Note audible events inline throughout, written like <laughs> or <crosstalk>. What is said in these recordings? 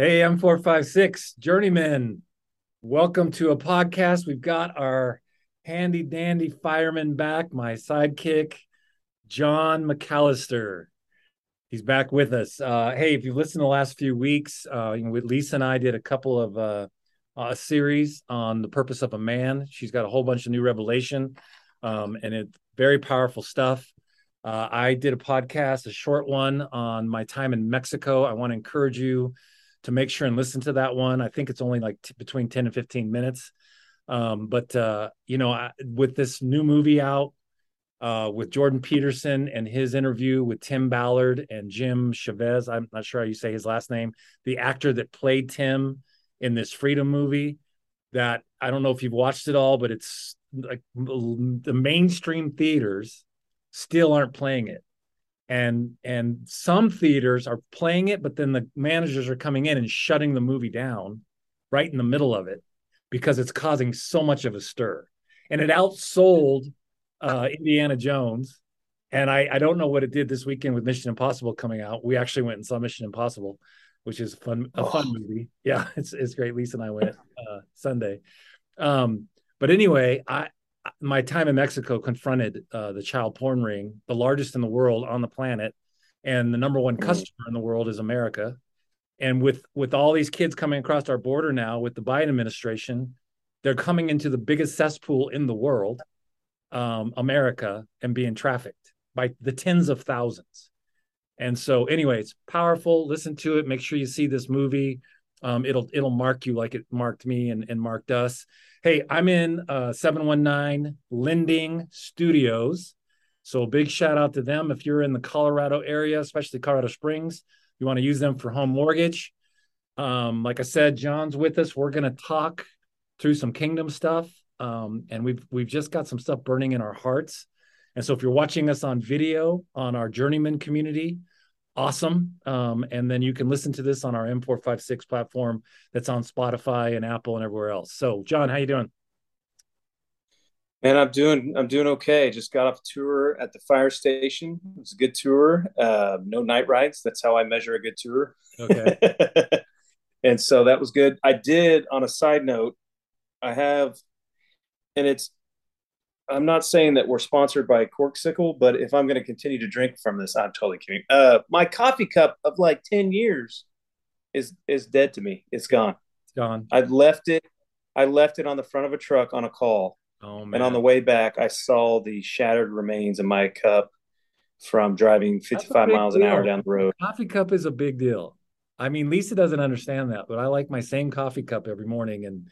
Hey, I'm 456 Journeyman. Welcome to a podcast. We've got our handy dandy fireman back, my sidekick, John McAllister. He's back with us. Uh, hey, if you've listened the last few weeks, uh, you know, Lisa and I did a couple of uh, a series on the purpose of a man. She's got a whole bunch of new revelation, um, and it's very powerful stuff. Uh, I did a podcast, a short one on my time in Mexico. I want to encourage you to make sure and listen to that one. I think it's only like t- between 10 and 15 minutes. Um, but, uh, you know, I, with this new movie out uh, with Jordan Peterson and his interview with Tim Ballard and Jim Chavez, I'm not sure how you say his last name, the actor that played Tim in this Freedom movie, that I don't know if you've watched it all, but it's like the mainstream theaters still aren't playing it and and some theaters are playing it but then the managers are coming in and shutting the movie down right in the middle of it because it's causing so much of a stir. And it outsold uh, indiana jones. And I, I don't know what it did this weekend with mission impossible coming out. We actually went and saw mission impossible which is fun a fun oh. movie. Yeah <laughs> it's, it's great. Lisa and i went uh, sunday. Um, but anyway i my time in Mexico confronted uh, the child porn ring, the largest in the world on the planet, and the number one mm. customer in the world is America. And with with all these kids coming across our border now, with the Biden administration, they're coming into the biggest cesspool in the world, um, America, and being trafficked by the tens of thousands. And so, anyway, it's powerful. Listen to it. Make sure you see this movie. Um, it'll it'll mark you like it marked me and, and marked us. Hey, I'm in uh, 719 Lending Studios. So big shout out to them. If you're in the Colorado area, especially Colorado Springs, you want to use them for home mortgage. Um, like I said, John's with us. We're going to talk through some kingdom stuff. Um, and we've we've just got some stuff burning in our hearts. And so if you're watching us on video on our journeyman community, awesome. Um, and then you can listen to this on our M456 platform that's on Spotify and Apple and everywhere else. So, John, how you doing? Man, I'm doing I'm doing okay. Just got off a tour at the fire station. It was a good tour. Uh, no night rides. That's how I measure a good tour. Okay. <laughs> and so that was good. I did on a side note, I have and it's I'm not saying that we're sponsored by Corksicle, but if I'm going to continue to drink from this, I'm totally kidding. Uh, my coffee cup of like ten years is is dead to me. It's gone. It's gone. I left it. I left it on the front of a truck on a call. Oh man! And on the way back, I saw the shattered remains of my cup from driving 55 miles deal. an hour down the road. Coffee cup is a big deal. I mean, Lisa doesn't understand that, but I like my same coffee cup every morning, and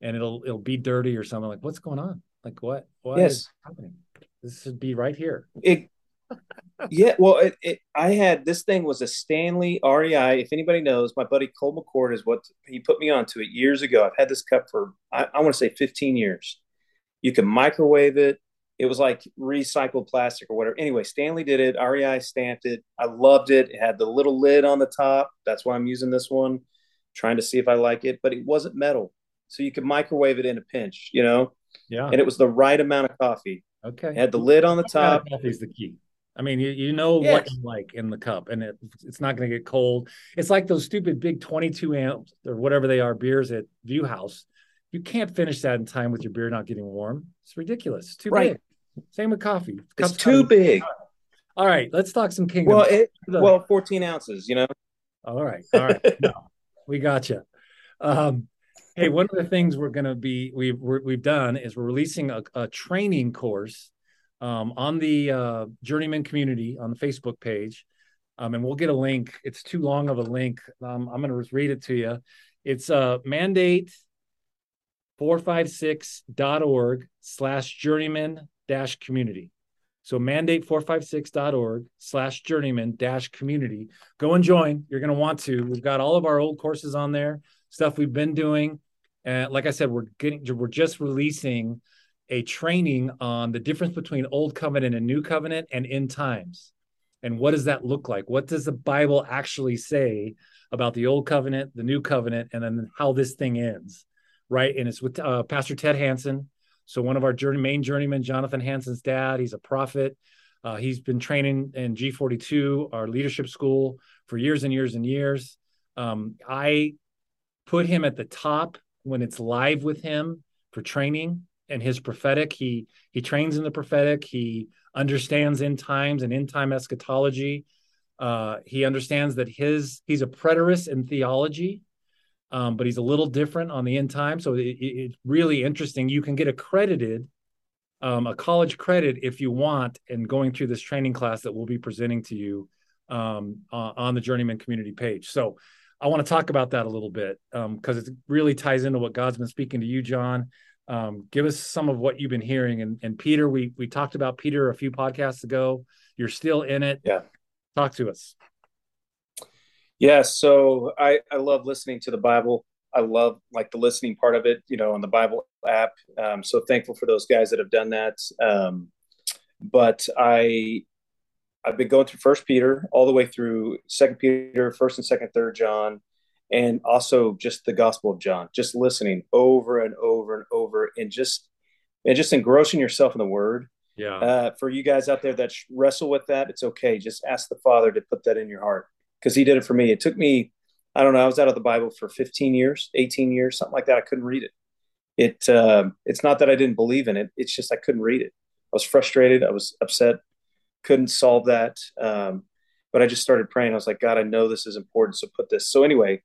and it'll it'll be dirty or something. Like, what's going on? Like what? What yes. happening? This should be right here. It, yeah, well, it, it, I had this thing was a Stanley REI. If anybody knows, my buddy Cole McCord is what he put me onto it years ago. I've had this cup for I, I want to say 15 years. You can microwave it. It was like recycled plastic or whatever. Anyway, Stanley did it. REI stamped it. I loved it. It had the little lid on the top. That's why I'm using this one, trying to see if I like it. But it wasn't metal, so you could microwave it in a pinch. You know, yeah. And it was the right amount of coffee. Okay. It had the lid on the top. Coffee is the key. I mean, you, you know yes. what you like in the cup, and it, it's not going to get cold. It's like those stupid big 22 amps or whatever they are beers at View House. You can't finish that in time with your beer not getting warm. It's ridiculous. It's too right. big. Same with coffee. Cup's it's too big. All right, let's talk some kingdom. Well, it, well, 14 ounces, you know. All right, all right. no, <laughs> we got you. Um, hey, one of the things we're going to be we've we have done is we're releasing a, a training course um, on the uh, Journeyman community on the Facebook page, um, and we'll get a link. It's too long of a link. Um, I'm going to read it to you. It's uh, mandate 456.org slash journeyman dash community. So mandate456.org slash journeyman dash community. Go and join. You're going to want to. We've got all of our old courses on there, stuff we've been doing. And like I said, we're getting we're just releasing a training on the difference between old covenant and new covenant and end times. And what does that look like? What does the Bible actually say about the old covenant, the new covenant, and then how this thing ends? Right. And it's with uh, Pastor Ted Hanson. So one of our journey, main journeymen, Jonathan Hanson's dad, he's a prophet. Uh, he's been training in G42, our leadership school, for years and years and years. Um, I put him at the top when it's live with him for training and his prophetic. He he trains in the prophetic. He understands end times and end time eschatology. Uh, he understands that his he's a preterist in theology, um, but he's a little different on the end time. So it, it, it's really interesting. You can get accredited, um, a college credit if you want, and going through this training class that we'll be presenting to you um, uh, on the Journeyman Community page. So I want to talk about that a little bit because um, it really ties into what God's been speaking to you, John. Um, give us some of what you've been hearing. And, and Peter, we we talked about Peter a few podcasts ago. You're still in it. Yeah. Talk to us. Yeah, so I I love listening to the Bible. I love like the listening part of it, you know, on the Bible app. Um, so thankful for those guys that have done that. Um, but I I've been going through First Peter all the way through Second Peter, First and Second, Third John, and also just the Gospel of John. Just listening over and over and over, and just and just engrossing yourself in the Word. Yeah. Uh, for you guys out there that wrestle with that, it's okay. Just ask the Father to put that in your heart because He did it for me. It took me, I don't know, I was out of the Bible for 15 years, 18 years, something like that. I couldn't read it. It uh, it's not that I didn't believe in it. It's just I couldn't read it. I was frustrated. I was upset couldn't solve that. Um, but I just started praying. I was like, God, I know this is important. So put this. So anyway,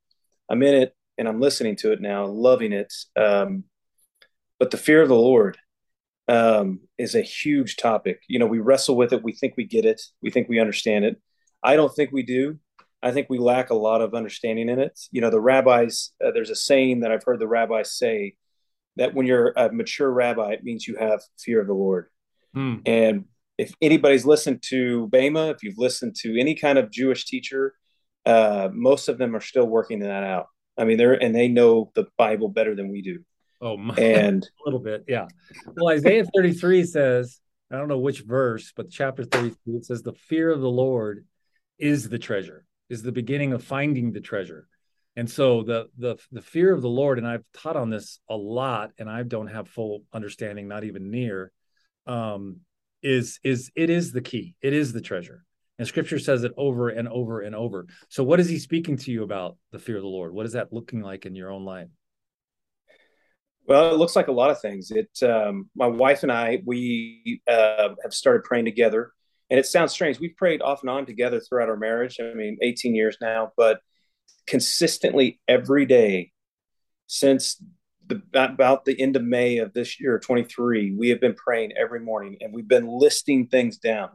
I'm in it and I'm listening to it now, loving it. Um, but the fear of the Lord um, is a huge topic. You know, we wrestle with it. We think we get it. We think we understand it. I don't think we do. I think we lack a lot of understanding in it. You know, the rabbis, uh, there's a saying that I've heard the rabbis say that when you're a mature rabbi, it means you have fear of the Lord. Hmm. And if anybody's listened to Bema, if you've listened to any kind of Jewish teacher, uh, most of them are still working that out. I mean, they're and they know the Bible better than we do. Oh, my, and <laughs> a little bit, yeah. Well, Isaiah 33 says, I don't know which verse, but chapter 33 it says, "The fear of the Lord is the treasure, is the beginning of finding the treasure." And so the the the fear of the Lord, and I've taught on this a lot, and I don't have full understanding, not even near. Um, is is it is the key. It is the treasure. And scripture says it over and over and over. So what is he speaking to you about the fear of the lord? What is that looking like in your own life? Well it looks like a lot of things. It um, my wife and i we uh, have started praying together. And it sounds strange. We've prayed off and on together throughout our marriage. I mean 18 years now. But consistently every day since the, about the end of May of this year, 23, we have been praying every morning and we've been listing things down.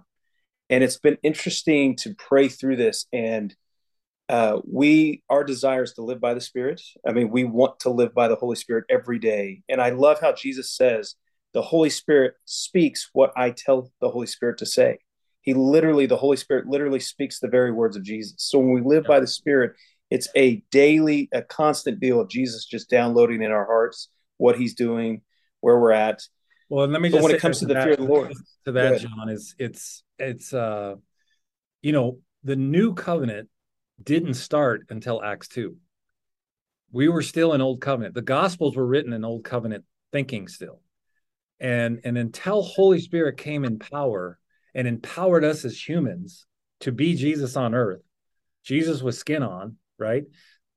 And it's been interesting to pray through this. And uh, we, our desire is to live by the Spirit. I mean, we want to live by the Holy Spirit every day. And I love how Jesus says, the Holy Spirit speaks what I tell the Holy Spirit to say. He literally, the Holy Spirit literally speaks the very words of Jesus. So when we live by the Spirit, it's a daily, a constant deal of Jesus just downloading in our hearts what He's doing, where we're at. Well, let me just but when it comes to the that, fear of the Lord, to that, John, is it's it's uh, you know, the new covenant didn't start until Acts two. We were still in old covenant. The Gospels were written in old covenant thinking still, and and until Holy Spirit came in power and empowered us as humans to be Jesus on earth, Jesus with skin on, right?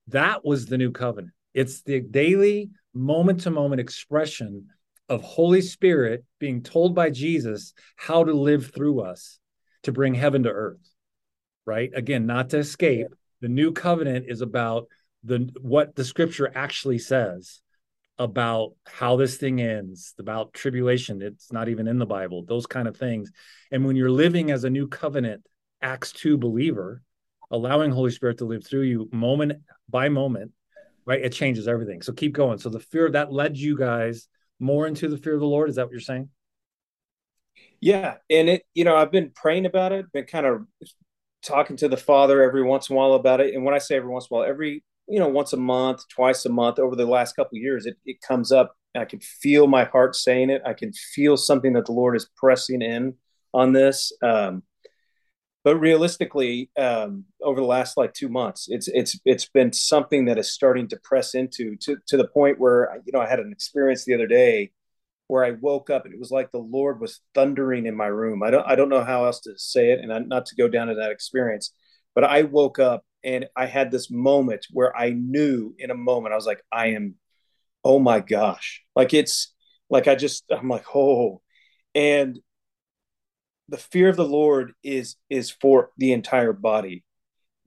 That was the new covenant. It's the daily, moment to moment expression of Holy Spirit being told by Jesus how to live through us to bring heaven to earth, right? Again, not to escape. The new covenant is about the what the scripture actually says about how this thing ends, about tribulation. It's not even in the Bible, those kind of things. And when you're living as a new covenant, Acts 2 believer, allowing Holy Spirit to live through you moment by moment, right? It changes everything. So keep going. So the fear that led you guys more into the fear of the Lord. Is that what you're saying? Yeah. And it, you know, I've been praying about it, been kind of talking to the Father every once in a while about it. And when I say every once in a while, every, you know, once a month, twice a month over the last couple years, it, it comes up. I can feel my heart saying it. I can feel something that the Lord is pressing in on this. Um, but realistically, um, over the last like two months, it's it's it's been something that is starting to press into to to the point where you know I had an experience the other day where I woke up and it was like the Lord was thundering in my room. I don't I don't know how else to say it, and not to go down to that experience, but I woke up and I had this moment where I knew in a moment I was like, I am, oh my gosh, like it's like I just I'm like oh, and the fear of the Lord is is for the entire body.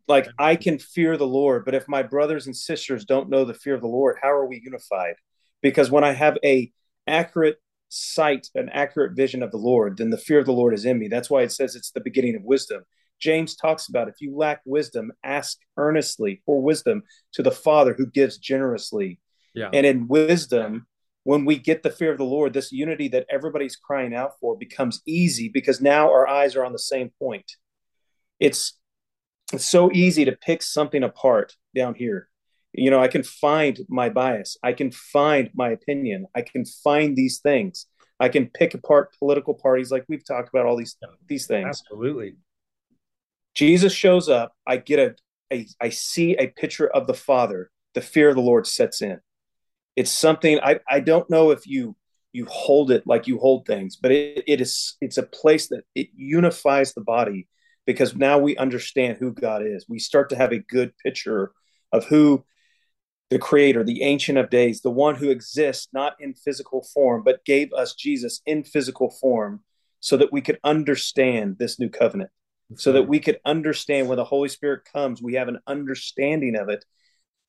Like I can fear the Lord, but if my brothers and sisters don't know the fear of the Lord, how are we unified? Because when I have a accurate sight, an accurate vision of the Lord, then the fear of the Lord is in me. That's why it says it's the beginning of wisdom. James talks about if you lack wisdom, ask earnestly for wisdom to the Father who gives generously. Yeah. And in wisdom, when we get the fear of the Lord, this unity that everybody's crying out for becomes easy because now our eyes are on the same point. It's it's so easy to pick something apart down here. You know, I can find my bias, I can find my opinion, I can find these things. I can pick apart political parties like we've talked about all these these things. Absolutely. Jesus shows up, I get a, a I see a picture of the Father, the fear of the Lord sets in it's something I, I don't know if you you hold it like you hold things, but it, it is it's a place that it unifies the body because now we understand who God is. We start to have a good picture of who the creator, the ancient of days, the one who exists not in physical form, but gave us Jesus in physical form so that we could understand this new covenant, so that we could understand when the Holy Spirit comes, we have an understanding of it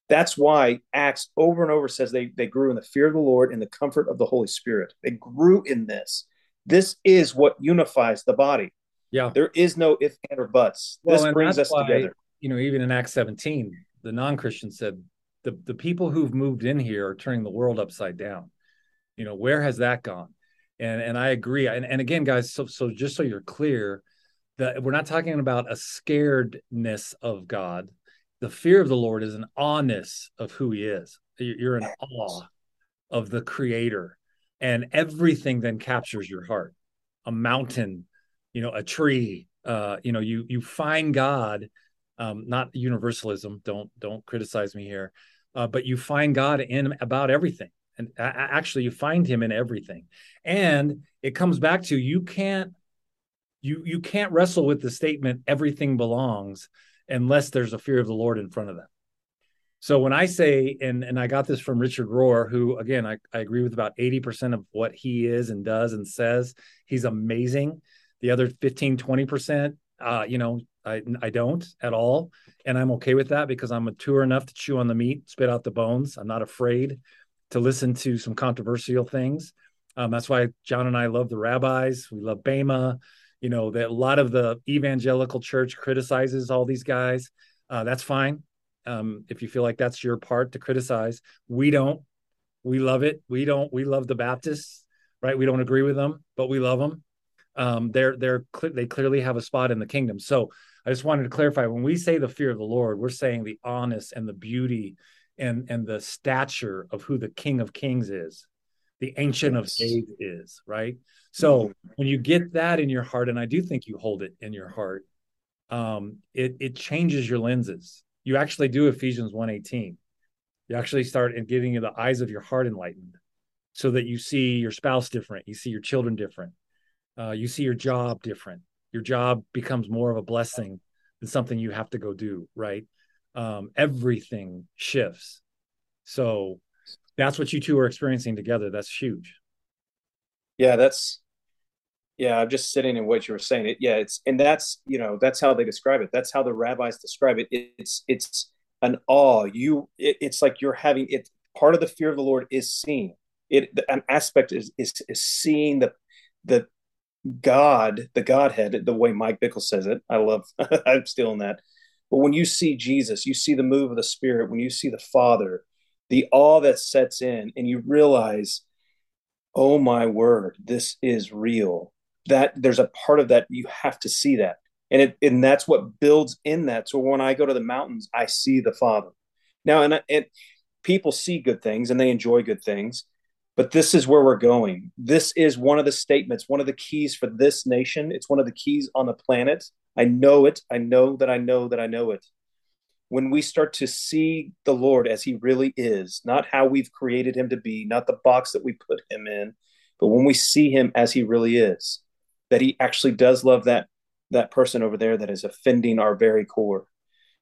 that's why Acts over and over says they, they grew in the fear of the Lord and the comfort of the Holy Spirit. They grew in this. This is what unifies the body. Yeah. There is no if, and, or buts. Well, this brings us why, together. You know, even in Acts 17, the non-Christian said, the, the people who've moved in here are turning the world upside down. You know, where has that gone? And and I agree. And, and again, guys, so so just so you're clear, that we're not talking about a scaredness of God the fear of the Lord is an awness of who he is. You're in awe of the creator and everything then captures your heart. A mountain, you know, a tree, uh, you know, you you find God, um, not universalism, don't don't criticize me here, uh, but you find God in about everything. And actually you find him in everything. And it comes back to you can't you you can't wrestle with the statement everything belongs unless there's a fear of the Lord in front of them. So when I say, and and I got this from Richard Rohr, who again I, I agree with about 80% of what he is and does and says. He's amazing. The other 15, 20%, uh, you know, I I don't at all. And I'm okay with that because I'm mature enough to chew on the meat, spit out the bones. I'm not afraid to listen to some controversial things. Um, that's why John and I love the rabbis. We love Bema you know that a lot of the evangelical church criticizes all these guys uh, that's fine. Um, if you feel like that's your part to criticize we don't. We love it. We don't we love the baptists right? We don't agree with them but we love them. Um, they're they're they clearly have a spot in the kingdom. So i just wanted to clarify when we say the fear of the lord we're saying the honest and the beauty and and the stature of who the king of kings is the ancient yes. of days is right so mm-hmm. when you get that in your heart, and I do think you hold it in your heart, um, it it changes your lenses. You actually do Ephesians 1:18. You actually start in getting the eyes of your heart enlightened so that you see your spouse different, you see your children different, uh, you see your job different. Your job becomes more of a blessing than something you have to go do, right? Um, everything shifts. So that's what you two are experiencing together. That's huge. Yeah, that's yeah, I'm just sitting in what you were saying. It, yeah, it's and that's you know that's how they describe it. That's how the rabbis describe it. it it's it's an awe. You, it, it's like you're having it. Part of the fear of the Lord is seeing it. An aspect is is, is seeing the the God, the Godhead, the way Mike Bickle says it. I love. <laughs> I'm stealing that. But when you see Jesus, you see the move of the Spirit. When you see the Father, the awe that sets in, and you realize, oh my word, this is real. That there's a part of that you have to see that. And it and that's what builds in that. So when i go to the mountains i see the father. Now and, and people see good things and they enjoy good things but this is where we're going. This is one of the statements one of the keys for this nation. It's one of the keys on the planet. I know it. I know that i know that i know it when we start to see the lord as he really is not how we've created him to be not the box that we put him in but when we see him as he really is that he actually does love that that person over there that is offending our very core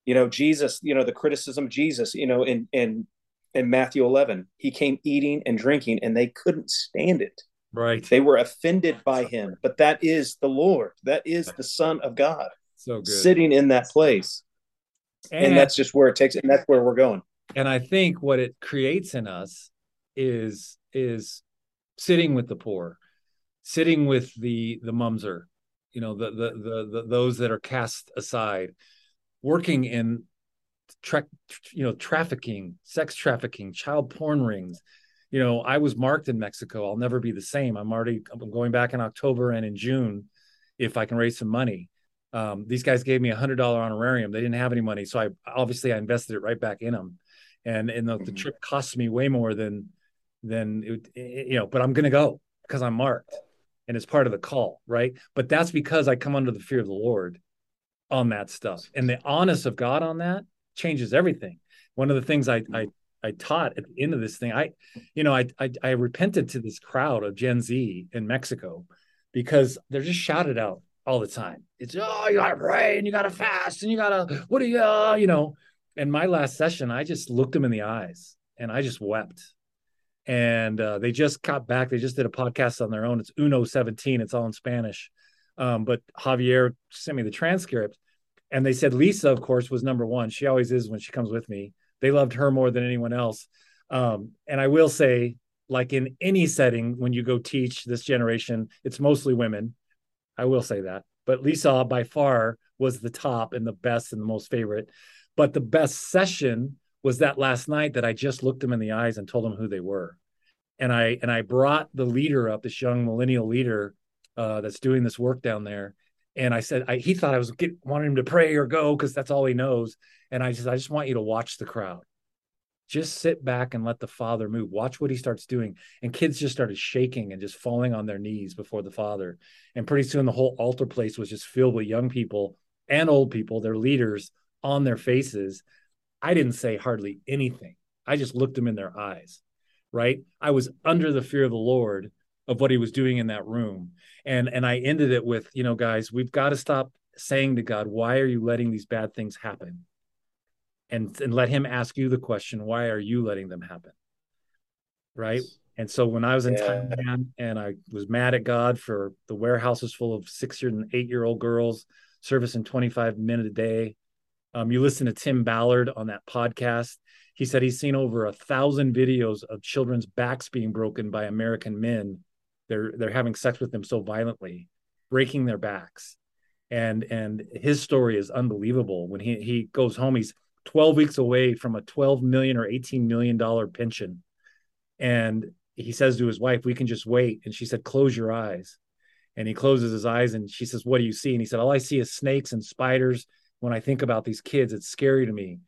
You know, Jesus, you know, the criticism of Jesus, you know, in in in Matthew 11, he came eating and drinking and they couldn't stand it. Right. They were offended by him, but that is the Lord. That is the Son of God. So good. Sitting in that place. And, and that's just where it takes and that's where we're going. And I think what it creates in us is is sitting with the poor, sitting with the the mumser, you know, the the the, the those that are cast aside, working in tra- you know trafficking, sex trafficking, child porn rings. You know, I was marked in Mexico. I'll never be the same. I'm already I'm going back in October and in June if I can raise some money. Um, these guys gave me a hundred dollar honorarium. They didn't have any money, so I obviously I invested it right back in them, and and the, mm-hmm. the trip cost me way more than than it, it, you know. But I'm gonna go because I'm marked, and it's part of the call, right? But that's because I come under the fear of the Lord on that stuff, and the honest of God on that changes everything. One of the things I I I taught at the end of this thing, I, you know, I, I, I repented to this crowd of Gen Z in Mexico because they're just shouted out all the time. It's oh, you gotta pray and you gotta fast and you gotta what do you, uh, you know? And my last session, I just looked them in the eyes and I just wept. And uh, they just got back. They just did a podcast on their own. It's Uno 17. It's all in Spanish. Um, but Javier sent me the transcript and they said Lisa, of course, was number one. She always is when she comes with me. They loved her more than anyone else. Um, and I will say, like in any setting, when you go teach this generation, it's mostly women. I will say that. But Lisa by far was the top and the best and the most favorite. But the best session was that last night that I just looked them in the eyes and told them who they were. And I and I brought the leader up, this young millennial leader uh, that's doing this work down there, and I said I, he thought I was get, wanting him to pray or go because that's all he knows. And I just I just want you to watch the crowd. Just sit back and let the father move. Watch what he starts doing. And kids just started shaking and just falling on their knees before the father. And pretty soon the whole altar place was just filled with young people and old people, their leaders on their faces. I didn't say hardly anything. I just looked them in their eyes. Right. I was under the fear of the Lord of what he was doing in that room and and i ended it with you know guys we've got to stop saying to god why are you letting these bad things happen and and let him ask you the question why are you letting them happen? Right? And so when i was in yeah. thailand and i was mad at god for the warehouses full of six year and eight year old girls servicing 25 minutes a day. Um, you listen to tim ballard on that podcast. He said he's seen over a thousand videos of children's backs being broken by american men. They're they're having sex with them so violently breaking their backs. And and his story is unbelievable. When he he goes home he's 12 weeks away from a 12 million or 18 million dollar pension. And he says to his wife we can just wait. And she said close your eyes. And he closes his eyes and she says what do you see? And he said all i see is snakes and spiders. When i think about these kids it's scary to me.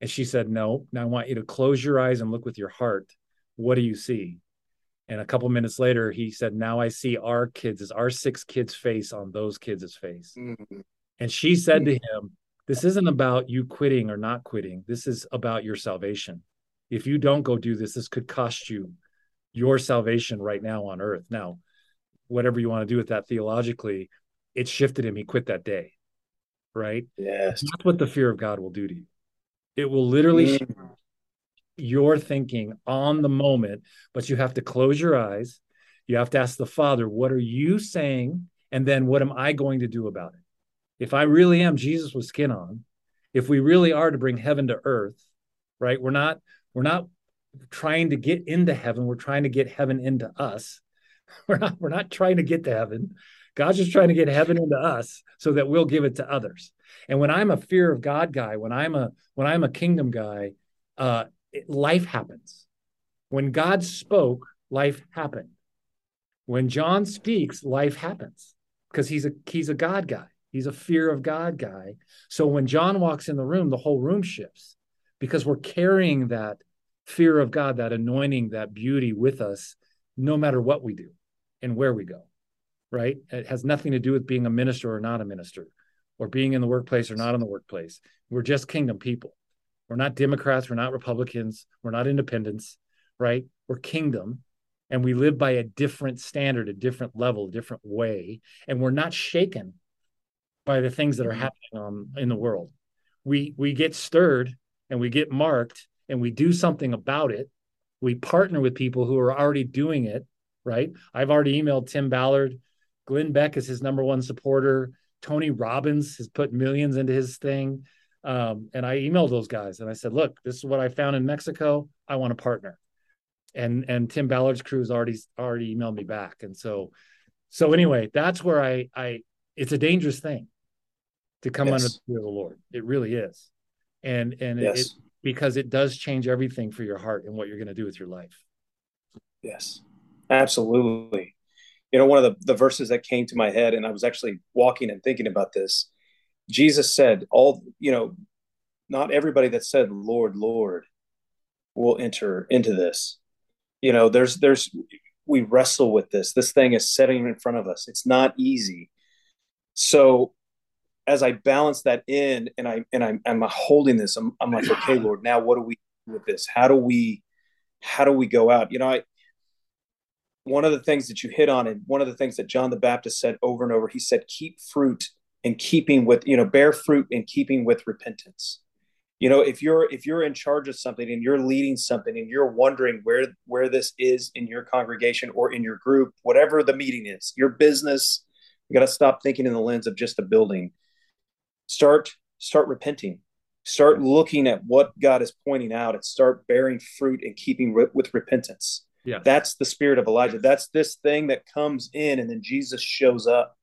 And she said no now i want you to close your eyes and look with your heart. What do you see? And a couple minutes later, he said, Now I see our kids, is our six kids' face on those kids' face. Mm-hmm. And she said to him, This isn't about you quitting or not quitting. This is about your salvation. If you don't go do this, this could cost you your salvation right now on earth. Now, whatever you want to do with that theologically, it shifted him. He quit that day. Right? Yes. That's what the fear of God will do to you. It will literally mm your thinking on the moment, but you have to close your eyes. You have to ask the Father, what are you saying? And then what am I going to do about it? If I really am Jesus with skin on, if we really are to bring heaven to earth, right? We're not, we're not trying to get into heaven. We're trying to get heaven into us. <laughs> We're not, we're not trying to get to heaven. God's just trying to get heaven into us so that we'll give it to others. And when I'm a fear of God guy, when I'm a when I'm a kingdom guy, uh, life happens. When God spoke, life happened. When John speaks, life happens because he's a he's a God guy. He's a fear of God guy. So when John walks in the room, the whole room shifts because we're carrying that fear of God, that anointing, that beauty with us, no matter what we do and where we go. Right? It has nothing to do with being a minister or not a minister, or being in the workplace or not in the workplace. We're just kingdom people. We're not Democrats. We're not Republicans. We're not independents, right? We're kingdom. And we live by a different standard, a different level, a different way. And we're not shaken by the things that are mm-hmm. happening um, in the world. we we get stirred and we get marked and we do something about it. We partner with people who are already doing it, right? I've already emailed Tim Ballard. Glenn Beck is his number one supporter. Tony Robbins has put millions into his thing. Um, and I emailed those guys and I said, look, this is what I found in Mexico. I want to partner. And and Tim Ballard's crew has already already emailed me back. And so so anyway, that's where I I it's a dangerous thing to come yes. under the fear of the Lord. It really is. And and yes. it, because it does change everything for your heart and what you're going to do with your life. Yes. Absolutely. You know, one of the, the verses that came to my head, and I was actually walking and thinking about this. Jesus said, All, you know, not everybody that said, Lord, Lord, will enter into this. You know, there's, there's, we wrestle with this. This thing is setting in front of us. It's not easy. So as I balance that in and I and I'm I'm holding this, I'm, I'm like, okay, <clears throat> Lord, now what do we do with this? How do we how do we go out? You know, I one of the things that you hit on, and one of the things that John the Baptist said over and over, he said, keep fruit in keeping with, you know, bear fruit in keeping with repentance. You know, if you're if you're in charge of something and you're leading something and you're wondering where where this is in your congregation or in your group, whatever the meeting is, your business, you got to stop thinking in the lens of just a building. Start start repenting. Start looking at what God is pointing out and start bearing fruit and keeping re- with repentance yeah. That's the spirit of Elijah. That's this thing that comes in and then Jesus shows up.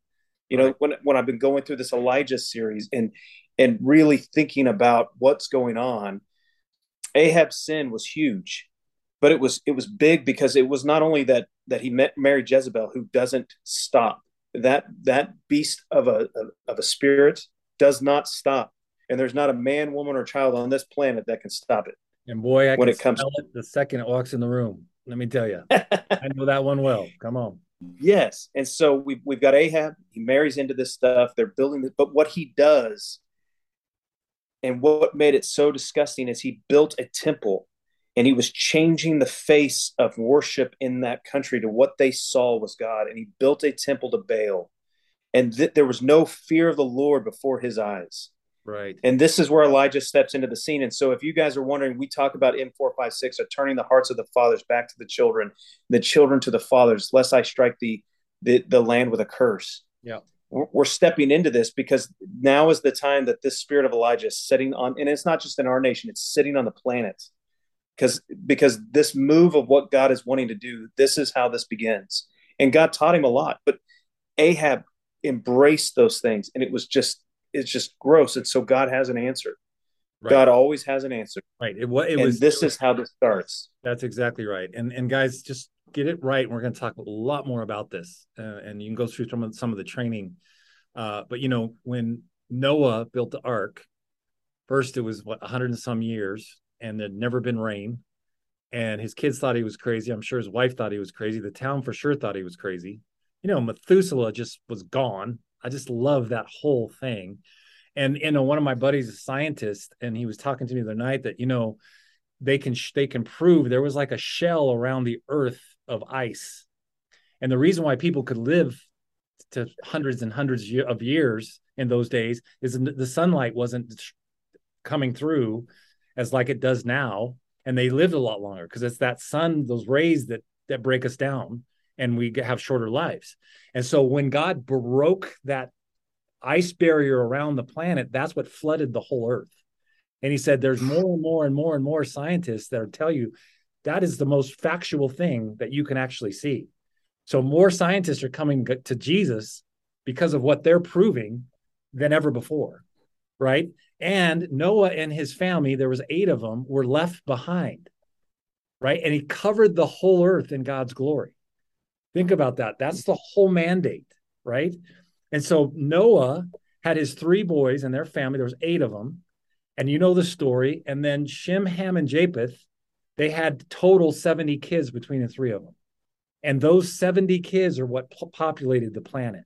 You know, when when I've been going through this Elijah series and and really thinking about what's going on, Ahab's sin was huge, but it was it was big because it was not only that that he met married Jezebel who doesn't stop. That that beast of a of a spirit does not stop. And there's not a man, woman, or child on this planet that can stop it. And boy, I when it comes it the second it walks in the room. Let me tell you, <laughs> I know that one well. Come on. Yes, and so we've we've got Ahab. He marries into this stuff. They're building this, but what he does, and what made it so disgusting, is he built a temple, and he was changing the face of worship in that country to what they saw was God, and he built a temple to Baal, and th- there was no fear of the Lord before his eyes. Right. And this is where Elijah steps into the scene. And so, if you guys are wondering, we talk about M456 of turning the hearts of the fathers back to the children, the children to the fathers, lest I strike the the, the land with a curse. Yeah. We're, stepping into this because now is the time that this spirit of Elijah is sitting on, and it's not just in our nation, it's sitting on the planet. Because because this move of what God is wanting to do, this is how this begins. And God taught him a lot, but Ahab embraced those things, and it was just it's just gross. And so God has an answer. Right. God always has an answer. Right. It, it and was. This is how this starts. That's exactly right. And and guys, just get it right. We're going to talk a lot more about this, uh, and you can go through some of some of the training. Uh, but you know, when Noah built the ark, first it was what 100 and some years, and there'd never been rain, and his kids thought he was crazy. I'm sure his wife thought he was crazy. The town for sure thought he was crazy. You know, Methuselah just was gone. I just love that whole thing. And you know, one of my buddies a scientist, and he was talking to me the other night that you know they can they can prove there was like a shell around the Earth of ice, and the reason why people could live to hundreds and hundreds of years in those days is the sunlight wasn't coming through as like it does now and they lived a lot longer because it's that sun those rays that that break us down and we have shorter lives. And so when God broke that ice barrier around the planet, that's what flooded the whole earth. And he said, There's more and more and more and more scientists that tell you that is the most factual thing that you can actually see. So more scientists are coming to Jesus because of what they're proving than ever before. Right. And Noah and his family, there was eight of them, were left behind. Right. And he covered the whole earth in God's glory. Think about that. That's the whole mandate, right? And so Noah had his three boys and their family. There was eight of them, and you know the story. And then Shem, Ham, and Japheth, they had total seventy kids between the three of them, and those seventy kids are what populated the planet.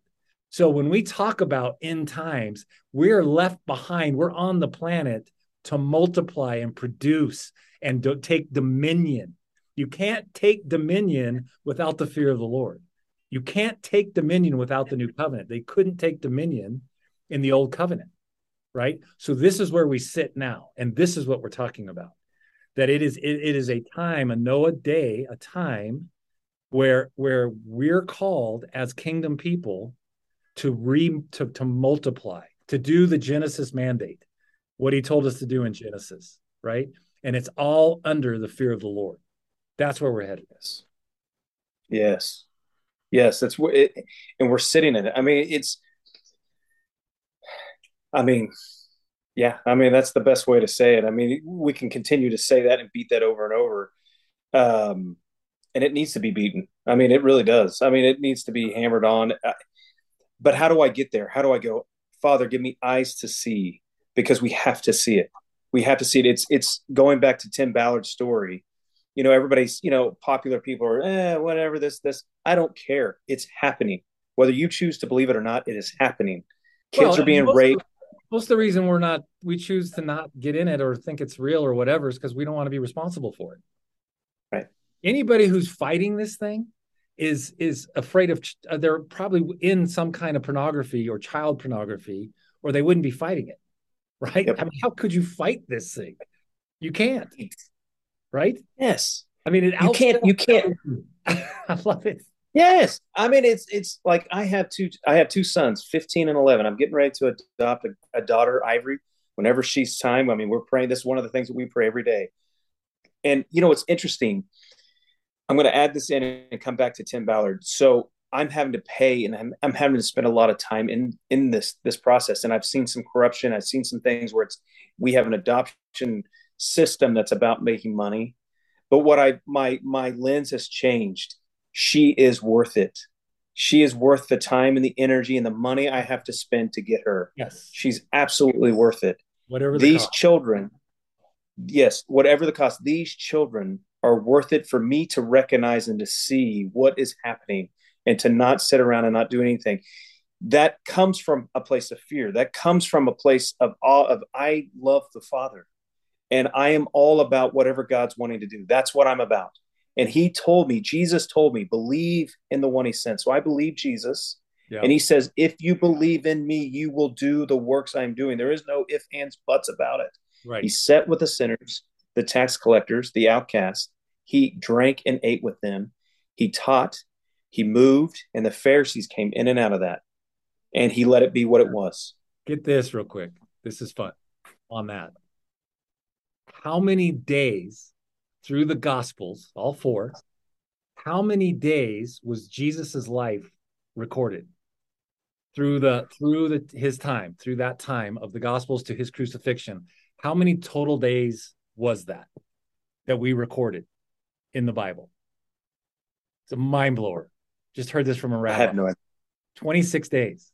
So when we talk about end times, we're left behind. We're on the planet to multiply and produce and do- take dominion you can't take dominion without the fear of the Lord. You can't take dominion without the new covenant. They couldn't take dominion in the old covenant. right? So this is where we sit now, and this is what we're talking about. That it is it, it is a time, a Noah day, a time where where we're called as kingdom people to re to, to multiply, to do the Genesis mandate, what he told us to do in Genesis, right? And it's all under the fear of the Lord. That's where we're headed. Yes. Yes. Yes. That's what it, and we're sitting in it. I mean, it's, I mean, yeah, I mean, that's the best way to say it. I mean, we can continue to say that and beat that over and over. Um, and it needs to be beaten. I mean, it really does. I mean, it needs to be hammered on. But how do I get there? How do I go, Father, give me eyes to see because we have to see it. We have to see it. It's it's going back to Tim Ballard's story. You know everybody's you know popular people are eh, whatever this this. I don't care. It's happening. Whether you choose to believe it or not it is happening. Kids well, are being most raped. of, most of the reason we're not we choose to not get in it or think it's real or whatever is because we don't want to be responsible for it. Right. Anybody who's fighting this thing is is afraid of uh, they're probably in some kind of pornography or child pornography or they wouldn't be fighting it <laughs> right yep. i mean how could you fight this thing you can't right? Yes. I mean, it you can't. You can't. <laughs> I love it. Yes, I mean it's it's like I have two I have two sons, fifteen and eleven. I'm getting ready to adopt a, a daughter, Ivory. Whenever she's time, I mean, we're praying. This is one of the things that we pray every day. And you know it's interesting? I'm going to add this in and come back to Tim Ballard. So I'm having to pay, and I'm, I'm having to spend a lot of time in in this this process. And I've seen some corruption. I've seen some things where it's we have an adoption system that's about making money. But what I my my lens has changed. She is worth it. She is worth the time and the energy and the money I have to spend to get her. Yes. She's absolutely worth it. Whatever the these cost. children, yes, whatever the cost, these children are worth it for me to recognize and to see what is happening and to not sit around and not do anything that comes from a place of fear that comes from a place of awe of i love the father and I am all about whatever God's wanting to do. That's what I'm about. And he told me, Jesus told me, believe in the one he sent. So I believe Jesus. Yeah. And he says, if you believe in me, you will do the works I'm doing. There is no if ands, buts about it. Right. He sat with the sinners, the tax collectors, the outcasts. He drank and ate with them. He taught, he moved, and the Pharisees came in and out of that. And he let it be what it was. Get this real quick. This is fun on that how many days through the gospels all four how many days was jesus's life recorded through the through the his time through that time of the gospels to his crucifixion how many total days was that that we recorded in the bible it's a mind blower just heard this from a rabbi i have no idea 26 days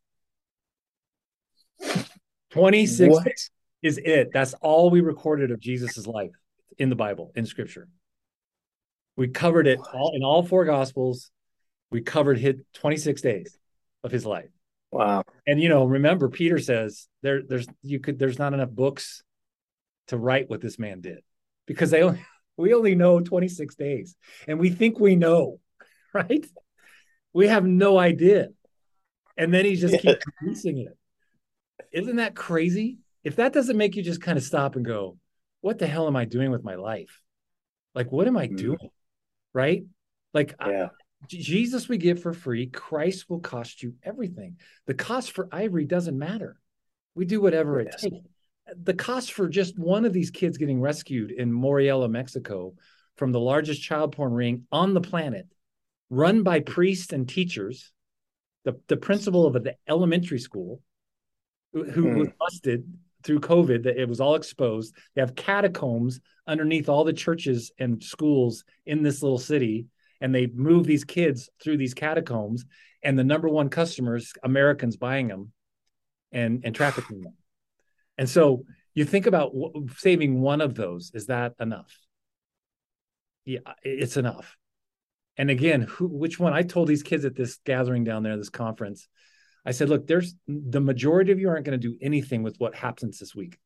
26 what? is it. That's all we recorded of Jesus's life in the Bible, in Scripture. We covered it all in all four Gospels. We covered his 26 days of his life. Wow. And you know, remember, Peter says there, there's you could there's not enough books to write what this man did because they only, <laughs> we only know 26 days, and we think we know, <laughs> right? We have no idea, and then he just yeah. keeps releasing it. Isn't that crazy? if that doesn't make you just kind of stop and go, what the hell am I doing with my life? Like, what am I mm. doing? Right? Like, yeah. I, Jesus we give for free. Christ will cost you everything. The cost for Ivory doesn't matter. We do whatever yes. it takes. The cost for just one of these kids getting rescued in Morelia, Mexico, from the largest child porn ring on the planet, run by priests and teachers, the, the principal of the elementary school, who, who mm. was busted through COVID that it was all exposed. They have catacombs underneath all the churches and schools in this little city, and they move these kids through these catacombs. And the number one customers, Americans buying them and and trafficking them. And so you think about saving one of those. Is that enough? Yeah, it's enough. And again, who, which one? I told these kids at this gathering down there, this conference, I said, look, there's the majority of you aren't going to do anything with what happens this week.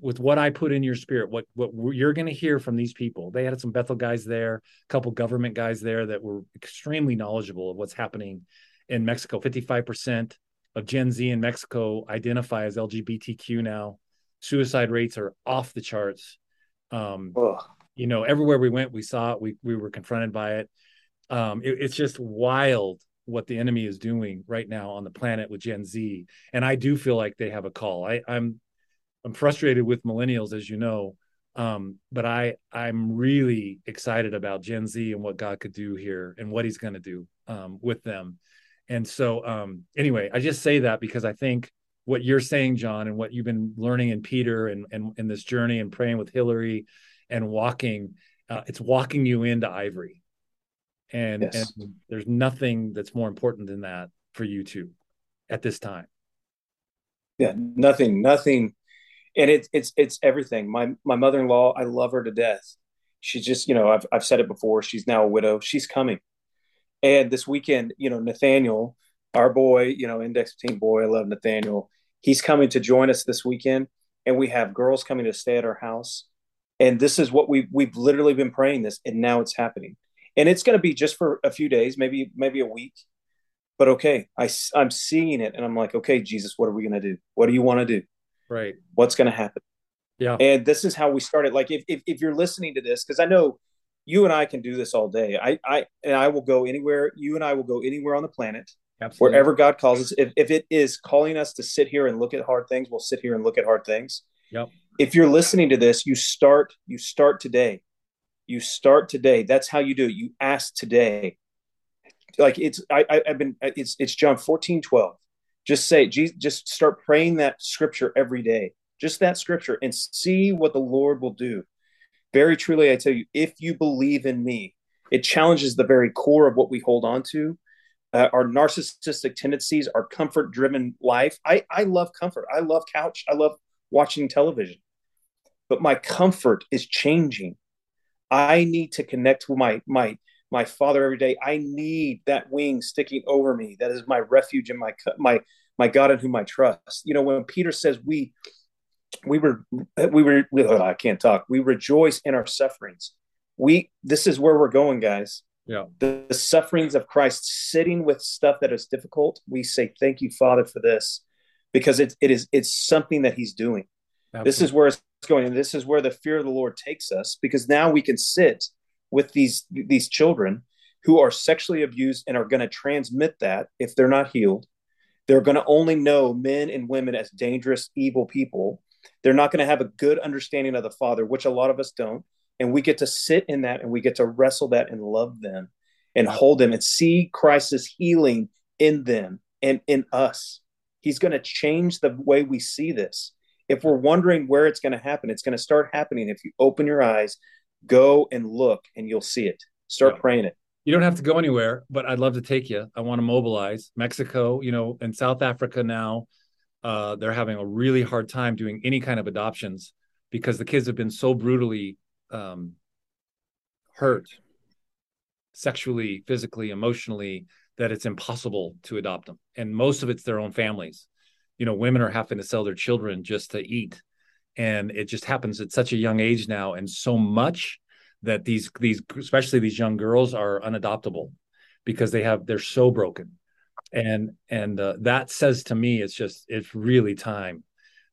With what I put in your spirit, what what you're going to hear from these people. They had some Bethel guys there, a couple government guys there that were extremely knowledgeable of what's happening in Mexico. 55% of Gen Z in Mexico identify as LGBTQ now. Suicide rates are off the charts. Um, you know, everywhere we went, we saw it. We we were confronted by it. Um, it it's just wild what the enemy is doing right now on the planet with Gen Z, and I do feel like they have a call. I, I'm I'm frustrated with millennials, as you know, um, but I I'm really excited about Gen Z and what God could do here and what He's going to do um, with them. And so, um, anyway, I just say that because I think what you're saying, John, and what you've been learning in Peter and and in this journey and praying with Hillary and walking, uh, it's walking you into ivory. And, yes. and there's nothing that's more important than that for you too at this time. Yeah, nothing, nothing and it's it's it's everything. My my mother in law, I love her to death. She's just, you know, I've I've said it before. She's now a widow. She's coming, and this weekend, you know, Nathaniel, our boy, you know, index team boy, I love Nathaniel. He's coming to join us this weekend, and we have girls coming to stay at our house. And this is what we we've literally been praying this, and now it's happening. And it's going to be just for a few days, maybe maybe a week. But okay, I I'm seeing it, and I'm like, okay, Jesus, what are we going to do? What do you want to do? right what's going to happen yeah and this is how we started like if, if, if you're listening to this because i know you and i can do this all day. I i and i will go anywhere you and i will go anywhere on the planet Absolutely. wherever god calls us. If, if it is calling us to sit here and look at hard things we'll sit here and look at hard things. Yep. If you're listening to this you start you start today. You start today. That's how you do it. You ask today. Like it's I, I have been it's it's john 14 12 just say, Jesus, just start praying that scripture every day, just that scripture, and see what the Lord will do. Very truly, I tell you, if you believe in me, it challenges the very core of what we hold on to. Uh, our narcissistic tendencies, our comfort driven life. I, I love comfort. I love couch. I love watching television. But my comfort is changing. I need to connect with my my my father every day. I need that wing sticking over me. That is my refuge and my my my God in whom I trust. You know, when Peter says we we were we were oh, I can't talk. We rejoice in our sufferings. We this is where we're going, guys. Yeah. The, the sufferings of Christ sitting with stuff that is difficult. We say thank you, Father, for this because it, it is it's something that He's doing. Absolutely. This is where it's going, and this is where the fear of the Lord takes us because now we can sit with these these children who are sexually abused and are going to transmit that if they're not healed they're going to only know men and women as dangerous evil people they're not going to have a good understanding of the father which a lot of us don't and we get to sit in that and we get to wrestle that and love them and hold them and see christ's healing in them and in us he's going to change the way we see this if we're wondering where it's going to happen it's going to start happening if you open your eyes Go and look, and you'll see it. Start yeah. praying it. You don't have to go anywhere, but I'd love to take you. I want to mobilize Mexico, you know, and South Africa now. Uh, they're having a really hard time doing any kind of adoptions because the kids have been so brutally um, hurt sexually, physically, emotionally that it's impossible to adopt them. And most of it's their own families. You know, women are having to sell their children just to eat and it just happens at such a young age now and so much that these these especially these young girls are unadoptable because they have they're so broken and and uh, that says to me it's just it's really time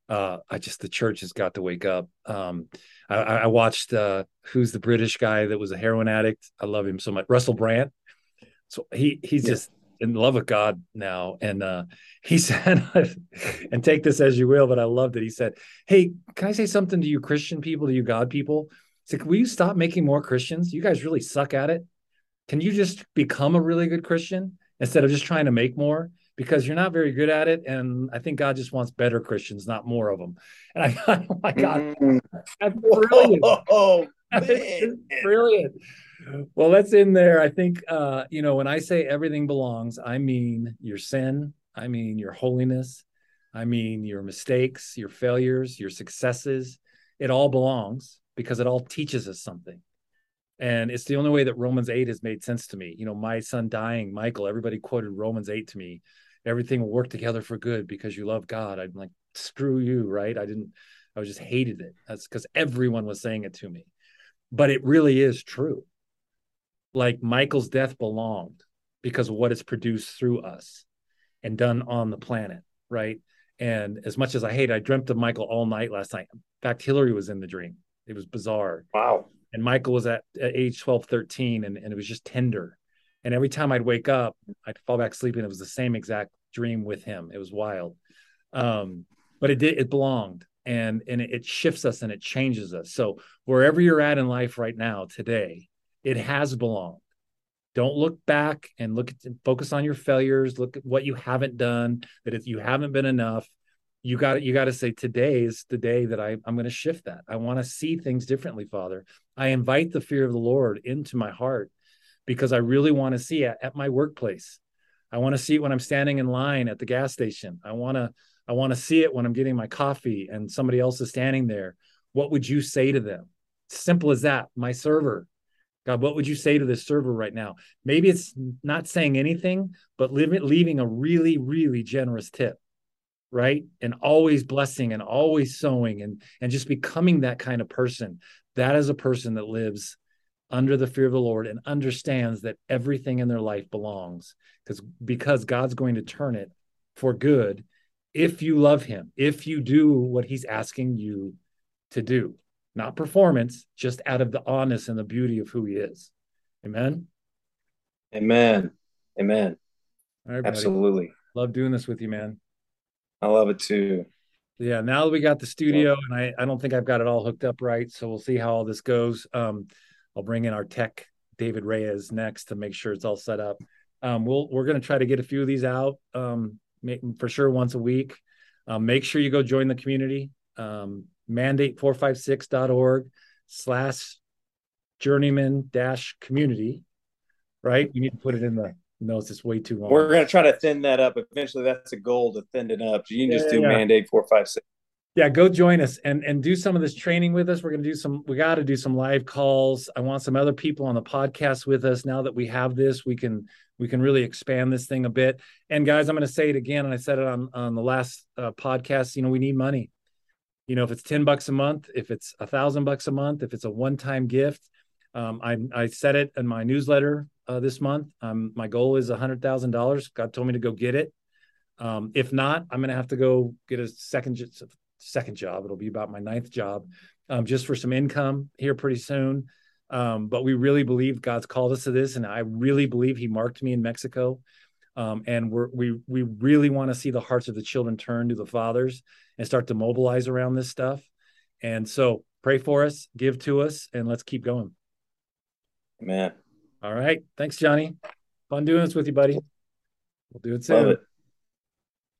uh, I just the church has got to wake up. Um, I, I, watched uh, who's the British guy that was a heroin addict. I love him so much, Russell Brand. So he he's yeah. just in love with God now. And uh, he <laughs> said, and take this as you will, but I loved it. He said, Hey, can I say something to you Christian people, to you God people? He said, Will you stop making more Christians? You guys really suck at it. Can you just become a really good Christian instead of just trying to make more? Because you're not very good at it. And I think God just wants better Christians, not more of them. And I thought, <laughs> oh my God, mm. that's brilliant. <laughs> Oh, brilliant well, that's in there. I think uh, you know when I say everything belongs, I mean your sin, I mean your holiness, I mean your mistakes, your failures, your successes. It all belongs because it all teaches us something. And it's the only way that Romans 8 has made sense to me. You know, my son dying, Michael, everybody quoted Romans 8 to me. Everything will work together for good because you love God. I'm like, screw you, right? I didn't, I was just hated it. That's because everyone was saying it to me. But it really is true like Michael's death belonged because of what it's produced through us. and done on the planet, right? And as much as I hate, I dreamt of Michael all night last night. In fact, Hillary was in the dream. It was bizarre. Wow. And Michael was at, at age 12, 13, and, and it was just tender. And every time I'd wake up, I'd fall back sleeping. It was the same exact dream with him. It was wild. Um, but it did, it belonged and and it shifts us and it changes us. So wherever you're at in life right now, today, it has belonged. Don't look back and look at focus on your failures. Look at what you haven't done. That if you haven't been enough, you got you got to say today is the day that I, I'm going to shift that. I want to see things differently, Father. I invite the fear of the Lord into my heart because I really want to see it at my workplace. I want to see it when I'm standing in line at the gas station. I want to I want to see it when I'm getting my coffee and somebody else is standing there. What would you say to them? Simple as that. My server. God, what would you say to this server right now? Maybe it's not saying anything, but leaving a really, really generous tip, right? And always blessing and always sowing and, and just becoming that kind of person. That is a person that lives under the fear of the Lord and understands that everything in their life belongs because because God's going to turn it for good if you love him, if you do what he's asking you to do. Not performance, just out of the honest and the beauty of who he is. Amen. Amen. Amen. Absolutely. Love doing this with you, man. I love it too. Yeah, now that we got the studio, and I, I don't think I've got it all hooked up right, so we'll see how all this goes. Um, I'll bring in our tech, David Reyes, next to make sure it's all set up. Um, we'll we're gonna try to get a few of these out um, for sure once a week. Um, make sure you go join the community. Um, mandate456.org slash journeyman dash community. Right? you need to put it in the notes. It's just way too long. We're gonna try to thin that up. Eventually, that's a goal to thin it up. You can just do yeah. mandate four five six yeah go join us and and do some of this training with us we're going to do some we got to do some live calls i want some other people on the podcast with us now that we have this we can we can really expand this thing a bit and guys i'm going to say it again and i said it on on the last uh, podcast you know we need money you know if it's 10 bucks a month if it's a thousand bucks a month if it's a one-time gift um, I, I said it in my newsletter uh, this month um, my goal is a hundred thousand dollars god told me to go get it um, if not, I'm going to have to go get a second second job. It'll be about my ninth job, um, just for some income here pretty soon. Um, but we really believe God's called us to this, and I really believe He marked me in Mexico. Um, and we we really want to see the hearts of the children turn to the fathers and start to mobilize around this stuff. And so, pray for us, give to us, and let's keep going. Amen. All right. Thanks, Johnny. Fun doing this with you, buddy. We'll do it soon.